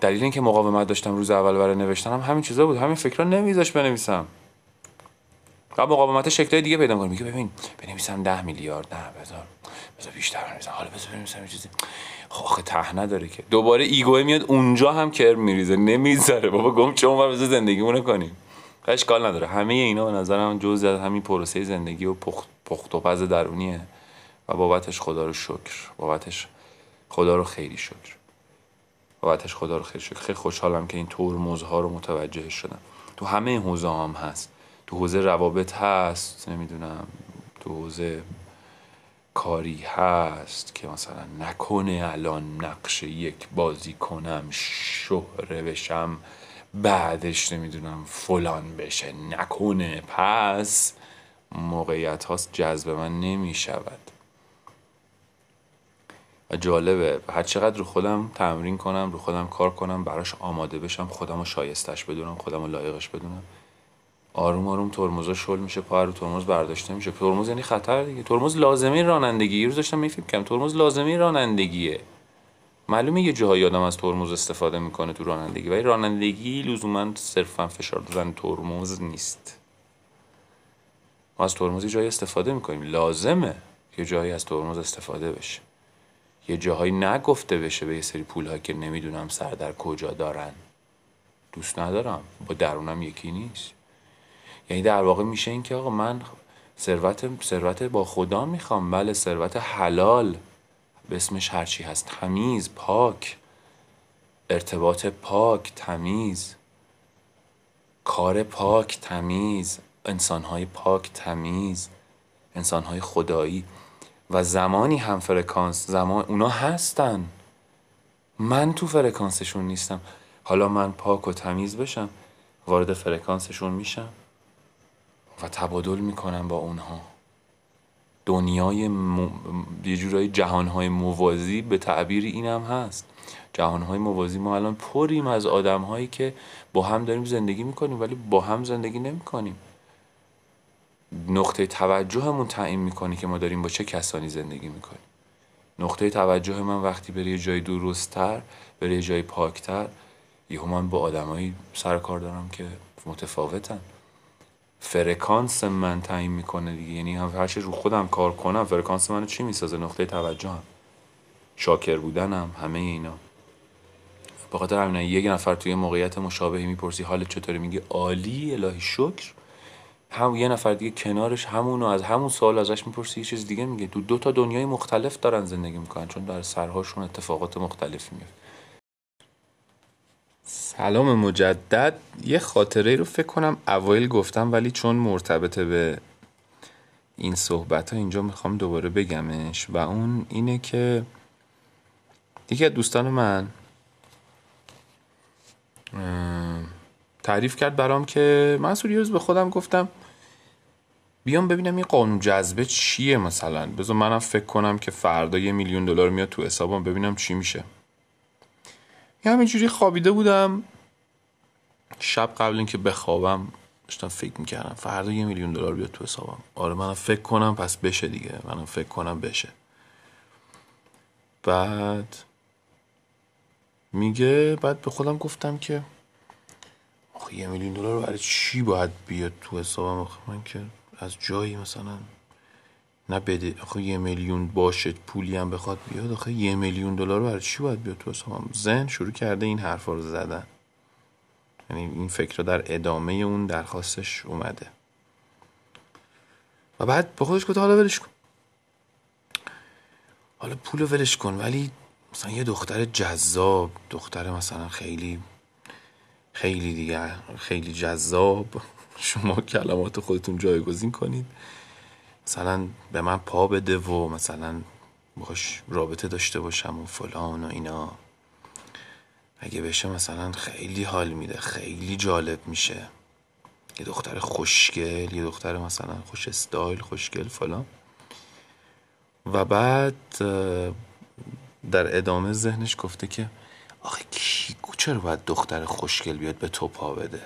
دلیل اینکه مقاومت داشتم روز اول برای نوشتنم همین چیزا بود. همین فکرها نمیذاش بنویسم. و مقاومت شکل دیگه پیدا کنم میگه ببین بنویسم ده میلیارد نه بذار بذار بیشتر بنویسم. حالا بذار بنویسم یه چیزی. خب آخه ته نداره که. دوباره ایگوه میاد اونجا هم کرم میریزه. نمی‌ذاره. بابا گم چه اونور بذار زندگیمونو کنیم. اشکال نداره. همه اینا به نظرم جزء از همین پروسه زندگی و پخت, پخت و پز درونیه. و بابتش خدا رو شکر. بابتش خدا رو خیلی شکر. بابتش خدا رو خیلی شکر. خیلی خوشحالم که این ترمزها رو متوجه شدم. تو همه حوزه هم هست. تو حوزه روابط هست نمی‌دونم تو حوزه کاری هست که مثلا نکنه الان نقش یک بازی کنم شهره بشم بعدش نمی‌دونم فلان بشه. نکنه. پس موقعیت هاست جذب من نمی شود و جالبه. هر چقدر رو خودم تمرین کنم رو خودم کار کنم براش آماده بشم خودم رو شایستش بدونم خودم رو لایقش بدونم. آروم آروم ترمزا شل میشه پا رو ترمز برداشته میشه. ترمز یعنی خطر دیگه. ترمز لازمه رانندگی. یه روز داشتم ترمز لازمه رانندگیه. معلومه یه جاهایی آدم از ترمز استفاده می‌کنه تو رانندگی. ولی رانندگی لزوما صرفا فشار دادن ترمز نیست. ما از ترمز جایی استفاده می‌کنیم. لازمه یه جایی از ترمز استفاده بشه. یه جاهایی نگفته بشه به یه سری پول که نمی‌دونم سر در کجا دارن. دوست ندارم. با درونم یکی نیست. یعنی در واقع میشه این که آقا من ثروت ثروت با خدا می‌خوام. بله ثروت حلال به اسمش هرچی هست. تمیز پاک. ارتباط پاک تمیز. کار پاک تمیز. انسانهای پاک تمیز. انسانهای خدایی. و زمانی هم فرکانس زمان اونا هستن. من تو فرکانسشون نیستم. حالا من پاک و تمیز بشم وارد فرکانسشون میشم. و تبادل می‌کنم با اونها. دنیای م... یه جورایی جهانهای موازی به تعبیر اینم هست. جهانهای موازی ما الان پریم از آدمهایی که با هم داریم زندگی می‌کنیم ولی با هم زندگی نمی‌کنیم. نقطه توجهمون تعیین می‌کنه که ما داریم با چه کسانی زندگی می‌کنیم. نقطه توجه من وقتی بره یه جای درستتر بره یه جای پاکتر یهو من با آدمایی سر کار دارم که متفاوتن. فرکانس من تعیین می‌کنه دیگه. یعنی هر رو خودم کار کنم فرکانس منو چی می‌سازه؟ نقطه توجهم شاکر بودنم همه اینا. به خاطر همین یک نفر توی موقعیت مشابهی می‌پرسی حالت چطوری؟ میگه عالی الهی شکر. هم یه نفر دیگه کنارش همونو از همون سوال ازش می‌پرسی یه چیز دیگه میگه. دو دو تا دنیای مختلف دارن زندگی می‌کنن چون در سرهاشون اتفاقات مختلفی میفته سلام مجدد. یه خاطره رو فکر کنم اوایل گفتم ولی چون مرتبطه به این صحبت ها اینجا می‌خوام دوباره بگمش و اون اینه که یکی از دوستان من تعریف کرد برام که من روز به خودم گفتم بیام ببینم این قانون جذبه چیه مثلا. بذار منم فکر کنم که فردا یه میلیون دلار میاد تو حسابم ببینم چی میشه. یه همینجوری خوابیده بودم. شب قبل اینکه بخوابم داشتم فکر می‌کردم فردا یه میلیون دلار بیاد تو حسابم. آره منم فکر کنم پس بشه دیگه. منم فکر کنم بشه. بعد میگه بعد به خودم گفتم که آخه یه میلیون دلار برای چی باید بیاد تو حسابم؟ آخه من که از جایی مثلا نه بده آخه یه میلیون باشه پولی هم بخواد بیاد آخه یه میلیون دلار برای چی باید بیاد تو حسابم زن شروع کرده این حرفا رو زدن. یعنی این فکر در ادامه اون درخواستش اومده. و بعد به خودش گفت حالا ولش کن. حالا پول ولش کن ولی مثلا یه دختر جذاب دختر مثلا خیلی خیلی دیگه خیلی جذاب. شما کلمات خودتون جایگزین کنید. مثلا به من پا بده و مثلا باش رابطه داشته باشم و فلان و اینا. اگه بشه مثلا خیلی حال میده خیلی جالب میشه. یه دختر خوشگل یه دختر مثلا خوش استایل خوشگل فلان. و بعد در ادامه ذهنش گفته که آخه کی چرا باید دختر خوشگل بیاد به تو پا بده؟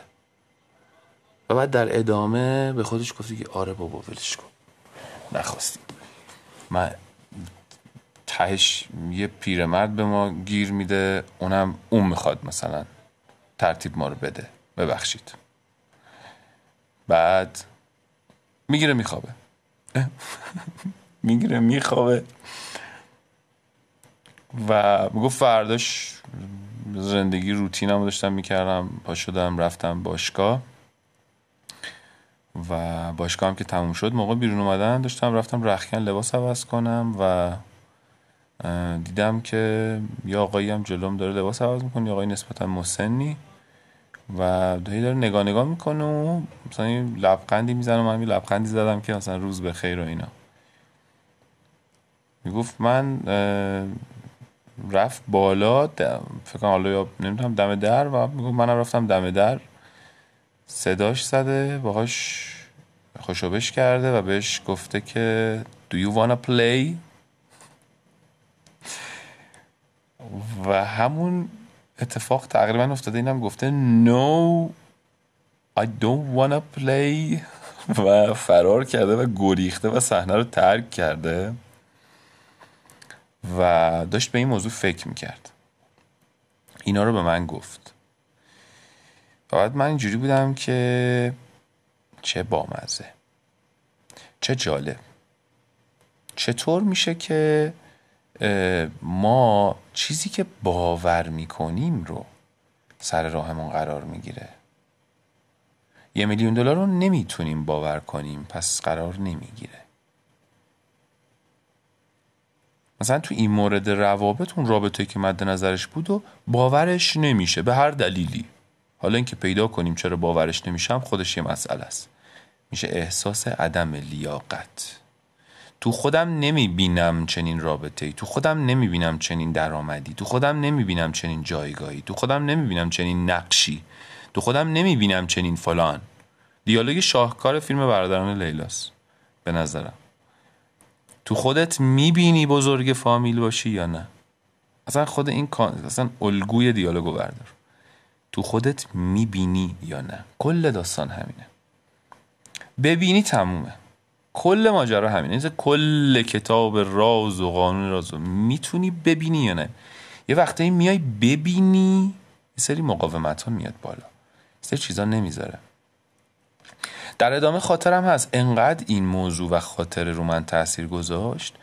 و بعد در ادامه به خودش گفته که آره بابا ولش کن. نخواستیم. من تهش یه پیرمرد به ما گیر میده اونم اون می‌خواد مثلا ترتیب ما رو بده. ببخشید. بعد می‌گیره میخوابه. می‌گیره میخوابه. و می‌گفت فرداش زندگی روتینم داشتم می‌کردم پا شدم رفتم باشگاه. و باشگاه هم که تموم شد موقع بیرون اومدن داشتم رفتم رخکن لباس عوض کنم و دیدم که یا آقایی هم جلوم داره لباس عوض می‌کنه یا آقای نسبتا مسنی و دایی داره نگاه نگاه می‌کنه و مثلا لبخندی می‌زنه من لبخندی زدم که مثلا روز به خیر و اینا. می‌گفت من رفت بالا فکر کنم حالا نمی‌دونم دم در و می‌گفت منم رفتم دم در. صداش زده باهاش خوشوبش کرده و بهش گفته که Do you wanna play? و همون اتفاق تقریبا افتاده اینم گفته No I don't wanna play. و فرار کرده و گریخته و صحنه رو ترک کرده و داشت به این موضوع فکر می‌کرد. اینا رو به من گفت. بعد من اینجوری بودم که چه بامزه چه جالب. چطور میشه که ما چیزی که باور می‌کنیم رو سر راهمون قرار می‌گیره؟ یه میلیون دلار رو نمی‌تونیم باور کنیم پس قرار نمی‌گیره. مثلا تو این مورد روابط اون رابطه که مد نظرش بود و باورش نمیشه به هر دلیلی. حالا اینکه پیدا کنیم چرا باورش نمیشم خودش یه مسئله است. میشه احساس عدم لیاقت. تو خودم نمی‌بینم چنین رابطه ای تو خودم نمی‌بینم چنین درآمدی. تو خودم نمی‌بینم چنین جایگاهی. تو خودم نمی‌بینم چنین نقشی. تو خودم نمی‌بینم چنین فلان. دیالوگ شاهکار فیلم برادران لیلاس به نظرم. تو خودت می‌بینی بزرگ فامیل باشی یا نه؟ اصلا خود این اصلا الگوی دیالوگو بردار. تو خودت می‌بینی یا نه. کل داستان همینه. ببینی تمومه. کل ماجرا همینه. کل کتاب راز و قانون راز می‌تونی ببینی یا نه. یه وقتی میای ببینی یه سری مقاومت ها میاد بالا. سری چیزا نمی‌ذاره. در ادامه خاطرم هست. انقدر این موضوع و خاطر رو من تاثیر گذاشت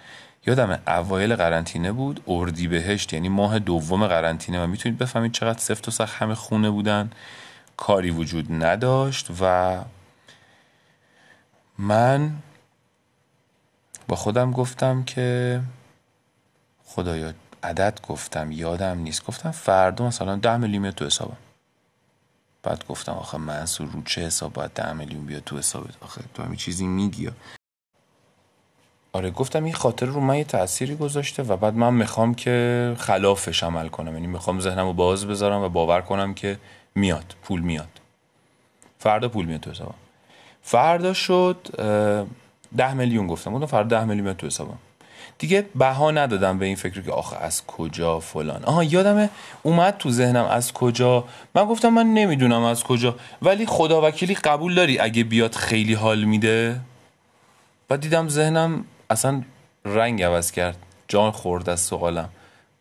یادم اوایل قرنطینه بود اردی بهشت یعنی ماه دوم قرنطینه. و می‌تونید بفهمید چقدر سفت و سخت همه خونه بودن. کاری وجود نداشت و من با خودم گفتم که خدایا عدد گفتم یادم نیست. گفتم فردا مثلا ده میلیون تو حسابم. بعد گفتم آخه منصور رو چه حساب باید ده میلیون بیاد تو حسابت؟ آخه تو همین چیزی میگی. آره گفتم این خاطر رو من یه تأثیری گذاشته و بعد من می‌خوام که خلافش عمل کنم. یعنی می‌خوام ذهنم رو باز بذارم و باور کنم که میاد پول میاد. فردا پول میاد تو حسابم. فردا شد ده میلیون گفتم. گفتم فردا ده میلیون تو حسابم. دیگه بها ندادم به این فکر که آخه از کجا فلان. آها یادمه اومد تو ذهنم از کجا. من گفتم من نمی‌دونم از کجا. ولی خدا وکیلی قبول داری اگه بیاد خیلی حال میده؟ و دیدم ذهنم اصلا رنگ عوض کرد. جان خورد از سوالم.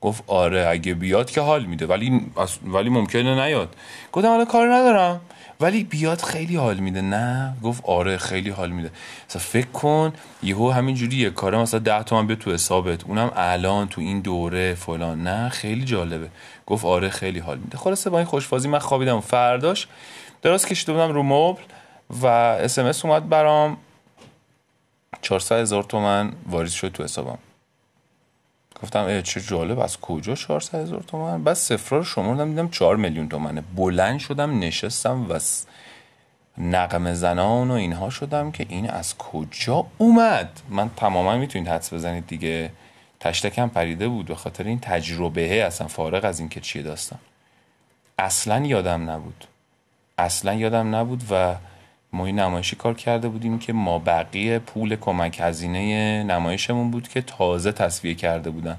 گفت آره اگه بیاد که حال میده. ولی ولی ممکنه نیاد. گفتم حالا کار ندارم. ولی بیاد خیلی حال میده. نه. گفت آره خیلی حال میده. مثلا فکر کن یهو همینجوری یه کاره مثلا ده تومن به تو حسابت. اونم الان تو این دوره فلان. نه خیلی جالبه. گفت آره خیلی حال میده. خلاصه با این خوشفازی من خوابیدم. فرداش درست کشیده بودم رو مبل و اسمس اومد برام. 400 هزار تومن واریز شد تو حسابم. گفتم ای چه جالب از کجا 400 هزار تومن؟ بعد صفرا رو شمردم دیدم 4 میلیون تومنه. بلند شدم نشستم و نقم زنان و اینها شدم که این از کجا اومد؟ من تماما می‌تونید حدس بزنید دیگه. تشتکم پریده بود. به خاطر این تجربه اصلا فارغ از این که چیه داستان. اصلا یادم نبود. اصلا یادم نبود و ما نمایشی کار کرده بودیم که ما بقیه پول کمک هزینه نمایشمون بود که تازه تصویه کرده بودن.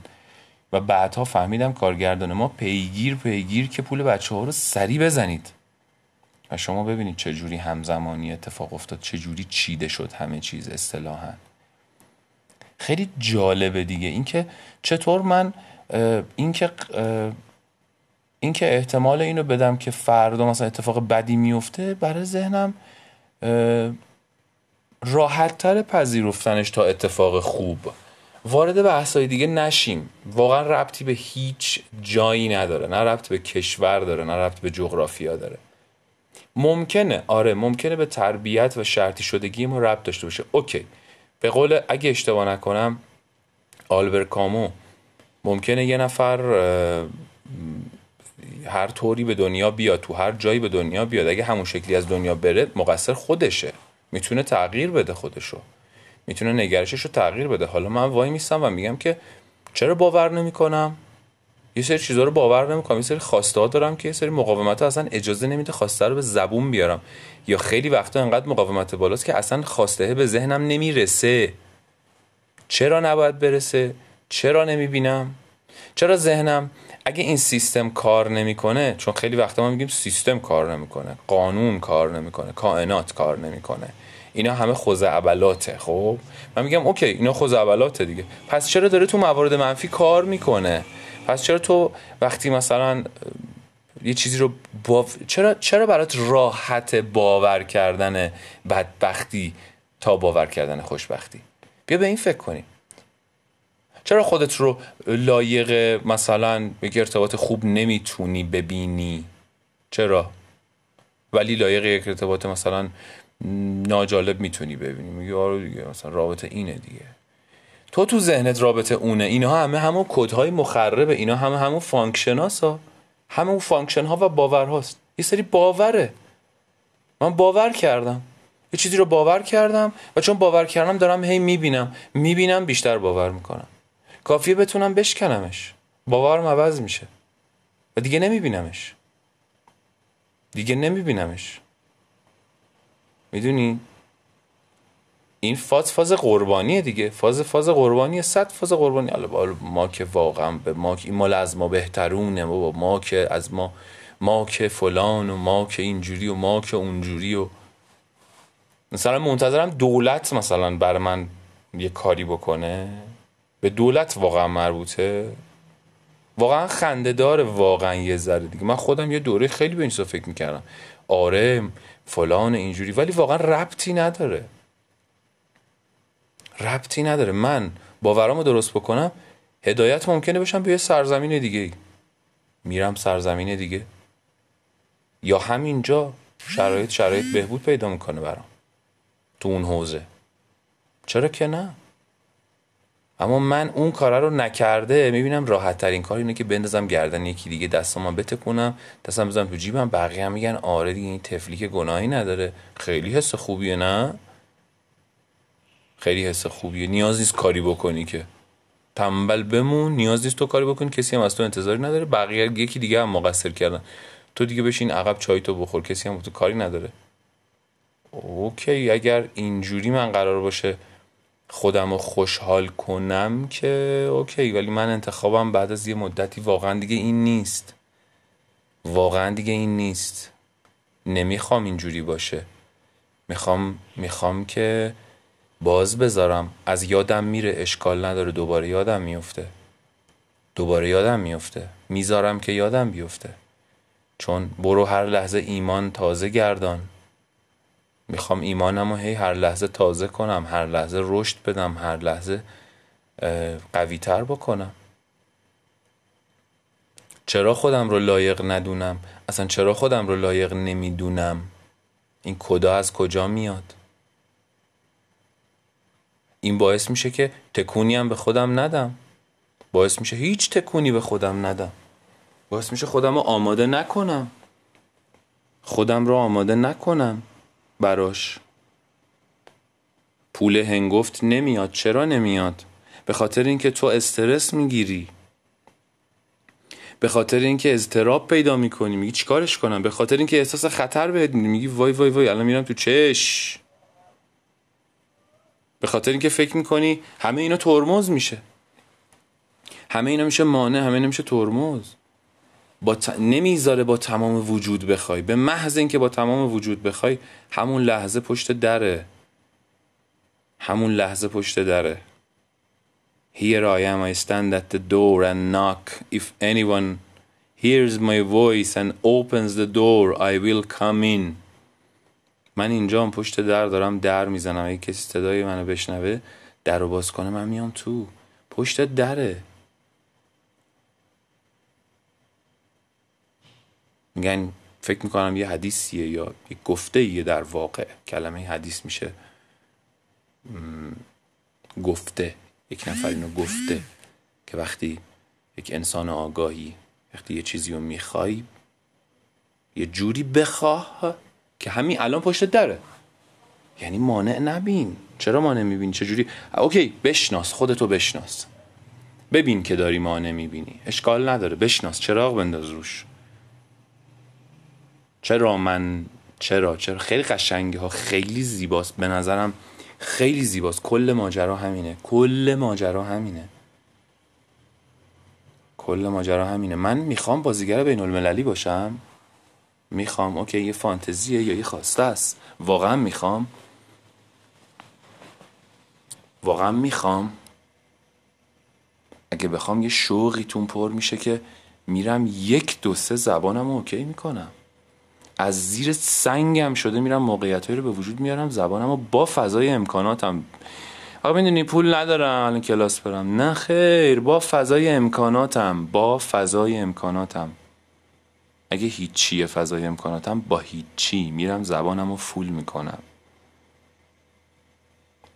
و بعدها فهمیدم کارگردان ما پیگیر پیگیر که پول بچه ها رو سری بزنید. و شما ببینید چه جوری همزمانی اتفاق افتاد چه جوری چیده شد همه چیز اصطلاحا. خیلی جالبه دیگه اینکه چطور من اینکه اینکه احتمال اینو بدم که فردا مثلا اتفاق بدی میفته برای ذهنم راحت تر پذیرفتنش تا اتفاق خوب. وارد بحثای دیگه نشیم. واقعا ربطی به هیچ جایی نداره. نه ربط به کشور داره نه ربط به جغرافیا داره. ممکنه آره ممکنه به تربیت و شرطی شدگی ما ربط داشته باشه. اوکی. به قول اگه اشتباه نکنم آلبر کامو ممکنه یه نفر هر طوری به دنیا بیاد تو هر جایی به دنیا بیاد اگه همون شکلی از دنیا بره مقصر خودشه. می‌تونه تغییر بده خودشو. می‌تونه نگرشش رو تغییر بده. حالا من وای میستم و میگم که چرا باور نمی‌کنم؟ یه سری چیزها رو باور نمی‌کنم. یه سری خواسته ها دارم که یه سری مقاومت ها اصلا اجازه نمیده خواسته رو به زبون بیارم. یا خیلی وقتا انقدر مقاومت بالاست که اصلا خواسته به ذهنم نمی‌رسه. چرا نباید برسه؟ چرا نمی‌بینم؟ چرا ذهنم اگه این سیستم کار نمی‌کنه چون خیلی وقتا ما میگیم سیستم کار نمی‌کنه قانون کار نمی‌کنه کائنات کار نمی‌کنه. اینا همه خوزعبلاته خب؟ من میگم اوکی اینا خوزعبلاته دیگه. پس چرا داره تو موارد منفی کار می‌کنه؟ پس چرا تو وقتی مثلا یه چیزی رو چرا چرا برات راحت باور کردن بدبختی تا باور کردن خوشبختی؟ بیا به این فکر کنیم. چرا خودت رو لایق مثلا یه ارتباط خوب نمی‌تونی ببینی؟ چرا؟ ولی لایق یک ارتباط مثلا ناجالب می‌تونی ببینی. میگی آره دیگه مثلا رابطه اینه دیگه. تو تو ذهنت رابطه اونه. اینها همه همون کدهای مخربه اینا همه همون function ها همه اون function ها و باور هاست یه سری باوره. من باور کردم. یه چیزی رو باور کردم و چون باور کردم دارم هی می‌بینم. می‌بینم بیشتر باور می‌کنم. کافیه بتونم بشکنمش. باورم عوض میشه. و دیگه نمیبینمش. دیگه نمیبینمش. می‌دونی؟ این فاز فاز قربانیه دیگه. فاز فاز قربانیه صد فاز قربانی. حالا ما که واقعا به ما که این مال از ما بهترونه و ما که از ما ما که فلان و ما که اینجوری و ما که اونجوری و مثلا منتظرم دولت مثلا بر من یه کاری بکنه. به دولت واقعا مربوطه؟ واقعا خنده داره واقعا یه ذره دیگه. من خودم یه دوره خیلی به این فکر می‌کردم. آره فلان اینجوری ولی واقعا ربطی نداره. ربطی نداره. من باورامو درست بکنم هدایت ممکنه بشم به یه سرزمین دیگه میرم سرزمین دیگه. یا همینجا شرایط شرایط بهبود پیدا می‌کنه برام. تو اون حوزه. چرا که نه؟ اما من اون کارا رو نکرده می‌بینم راحت ترین کار اینه که بندازم گردن یکی دیگه دستام بتکونم دستم بزنم تو جیبم. بقیه هم میگن آره دیگه این تفلی که گناهی نداره. خیلی حس خوبیه نه؟ خیلی حس خوبیه. نیاز نیست کاری بکنی که. تنبل بمون نیاز نیست تو کاری بکنی. کسی هم از تو انتظاری نداره. بقیه یکی دیگه هم مقصر کردن. تو دیگه بشین عقب چای تو بخور. کسی هم تو کاری نداره. اوکی اگر اینجوری من قرار باشه خودم رو خوشحال کنم که اوکی ولی من انتخابم بعد از یه مدتی واقعا دیگه این نیست. واقعا دیگه این نیست. نمی‌خوام اینجوری باشه. می‌خوام می‌خوام که باز بذارم. از یادم میره اشکال نداره دوباره یادم میفته. دوباره یادم میفته. می‌ذارم که یادم بیفته. چون برو هر لحظه ایمان تازه گردان. می‌خوام ایمانم رو هی هر لحظه تازه کنم هر لحظه رشد بدم هر لحظه قوی تر بکنم. چرا خودم رو لایق ندونم؟ اصلا چرا خودم رو لایق نمی‌دونم؟ این کدا از کجا میاد؟ این باعث میشه که تکونی هم به خودم ندم. باعث میشه هیچ تکونی به خودم ندم. باعث میشه خودم رو آماده نکنم. خودم رو آماده نکنم. براش. پول هنگفت نمیاد چرا نمیاد؟ به خاطر اینکه تو استرس می‌گیری. به خاطر اینکه اضطراب پیدا می‌کنی میگی چیکارش کنم؟ به خاطر اینکه احساس خطر بهت میگی میگی وای وای وای الان میرم تو چش. به خاطر اینکه فکر می‌کنی همه اینا ترمز میشه. همه اینا میشه مانع همه اینا میشه ترمز. با ت... نمی‌ذاره با تمام وجود بخوای. به محض اینکه با تمام وجود بخوای همون لحظه پشت دره. همون لحظه پشت دره. Here I am, I stand at the door and knock. If anyone hears my voice and opens the door, I will come in. من اینجا پشت در دارم در می‌زنم. اگه کسی صدای منو بشنوه در رو باز کنه من میام تو. پشت دره. میگن فکر می‌کنم یه حدیثیه یا یه گفته ایه در واقع. کلمه حدیث میشه گفته. یک نفر اینو گفته که وقتی یک انسان آگاهی وقتی یه چیزی رو می‌خوای یه جوری بخواه که همین الان پشت داره یعنی مانع نبین. چرا مانع می‌بینی؟ چجوری اوکی بشناس خودتو بشناس. ببین که داری مانع می‌بینی. اشکال نداره. بشناس. چراغ بنداز روش. چرا من چرا چرا؟ خیلی قشنگه ها خیلی زیباست. به نظرم خیلی زیباست. کل ماجرا همینه. کل ماجرا همینه. کل ماجرا همینه. من می‌خوام بازیگر بین المللی باشم. می‌خوام اوکی یه فانتزیه یا یه خواسته است. واقعا می‌خوام. واقعا می‌خوام. اگه بخوام یه شوقی تون پر میشه که میرم یک دو سه زبانم اوکی می‌کنم. از زیر سنگم شده میرم موقعیت رو به وجود میارم زبانم و با فضای امکاناتم. آقا می‌دونی پول ندارم الان کلاس برم. نه خیر با فضای امکاناتم با فضای امکاناتم. اگه هیچیه فضای امکاناتم با هیچی. میرم زبانم رو فول می‌کنم.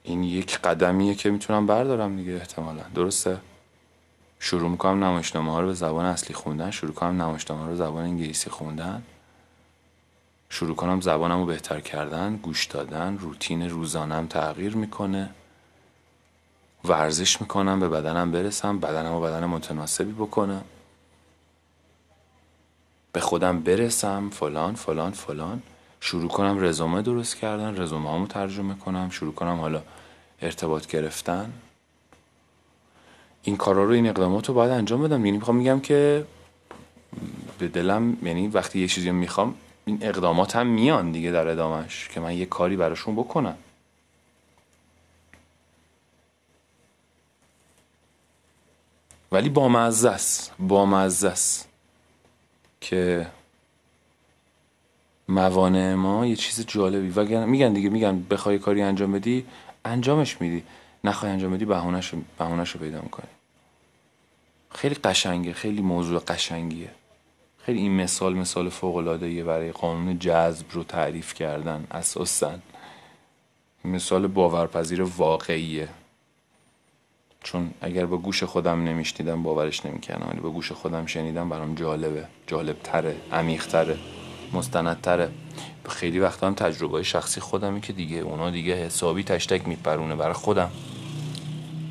این یک قدمیه که می‌تونم بردارم دیگه احتمالا. درسته؟ شروع می‌کنم نمایشنامه ها رو به زبان اصلی خوندن شروع کنم نمایشنامه رو زبان انگلیسی خوندن. شروع کنم زبانم رو بهتر کردن گوش دادن روتین روزانم تغییر می‌کنه. ورزش می‌کنم به بدنم برسم بدنم و بدن متناسبی بکنم به خودم برسم فلان فلان فلان. شروع کنم رزومه درست کردن رزومه ترجمه کنم. شروع کنم حالا ارتباط گرفتن. این کارا رو این اقدامات رو باید انجام بدم. یعنی می‌خوام میگم که به دلم یعنی وقتی یه چیزی می‌خوام این اقدامات هم میان دیگه در ادامش که من یه کاری براشون بکنم. ولی با مزه است با مزه است که موانع ما یه چیز جالبی. و میگن دیگه میگن بخوای کاری انجام بدی انجامش میدی. نخوای انجام بدی بهونهش رو پیدا می‌کنی. خیلی قشنگه خیلی موضوع قشنگیه. خیلی این مثال مثال فوق العاده برای قانون جذب رو تعریف کردن اساسا. مثال باورپذیر واقعیه. چون اگر با گوش خودم نمیشنیدم باورش نمی‌کردم. ولی با گوش خودم شنیدم برام جالبه. جالبتره عمیقتره مستندتره. خیلی وقتا هم تجربه شخصی خودمی که دیگه اونا دیگه حسابی تشتک میپرونه برای خودم.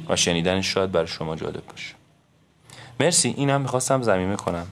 و شنیدنش شاید برای شما جالب باشه. مرسی اینم می‌خواستم زمینه کنم.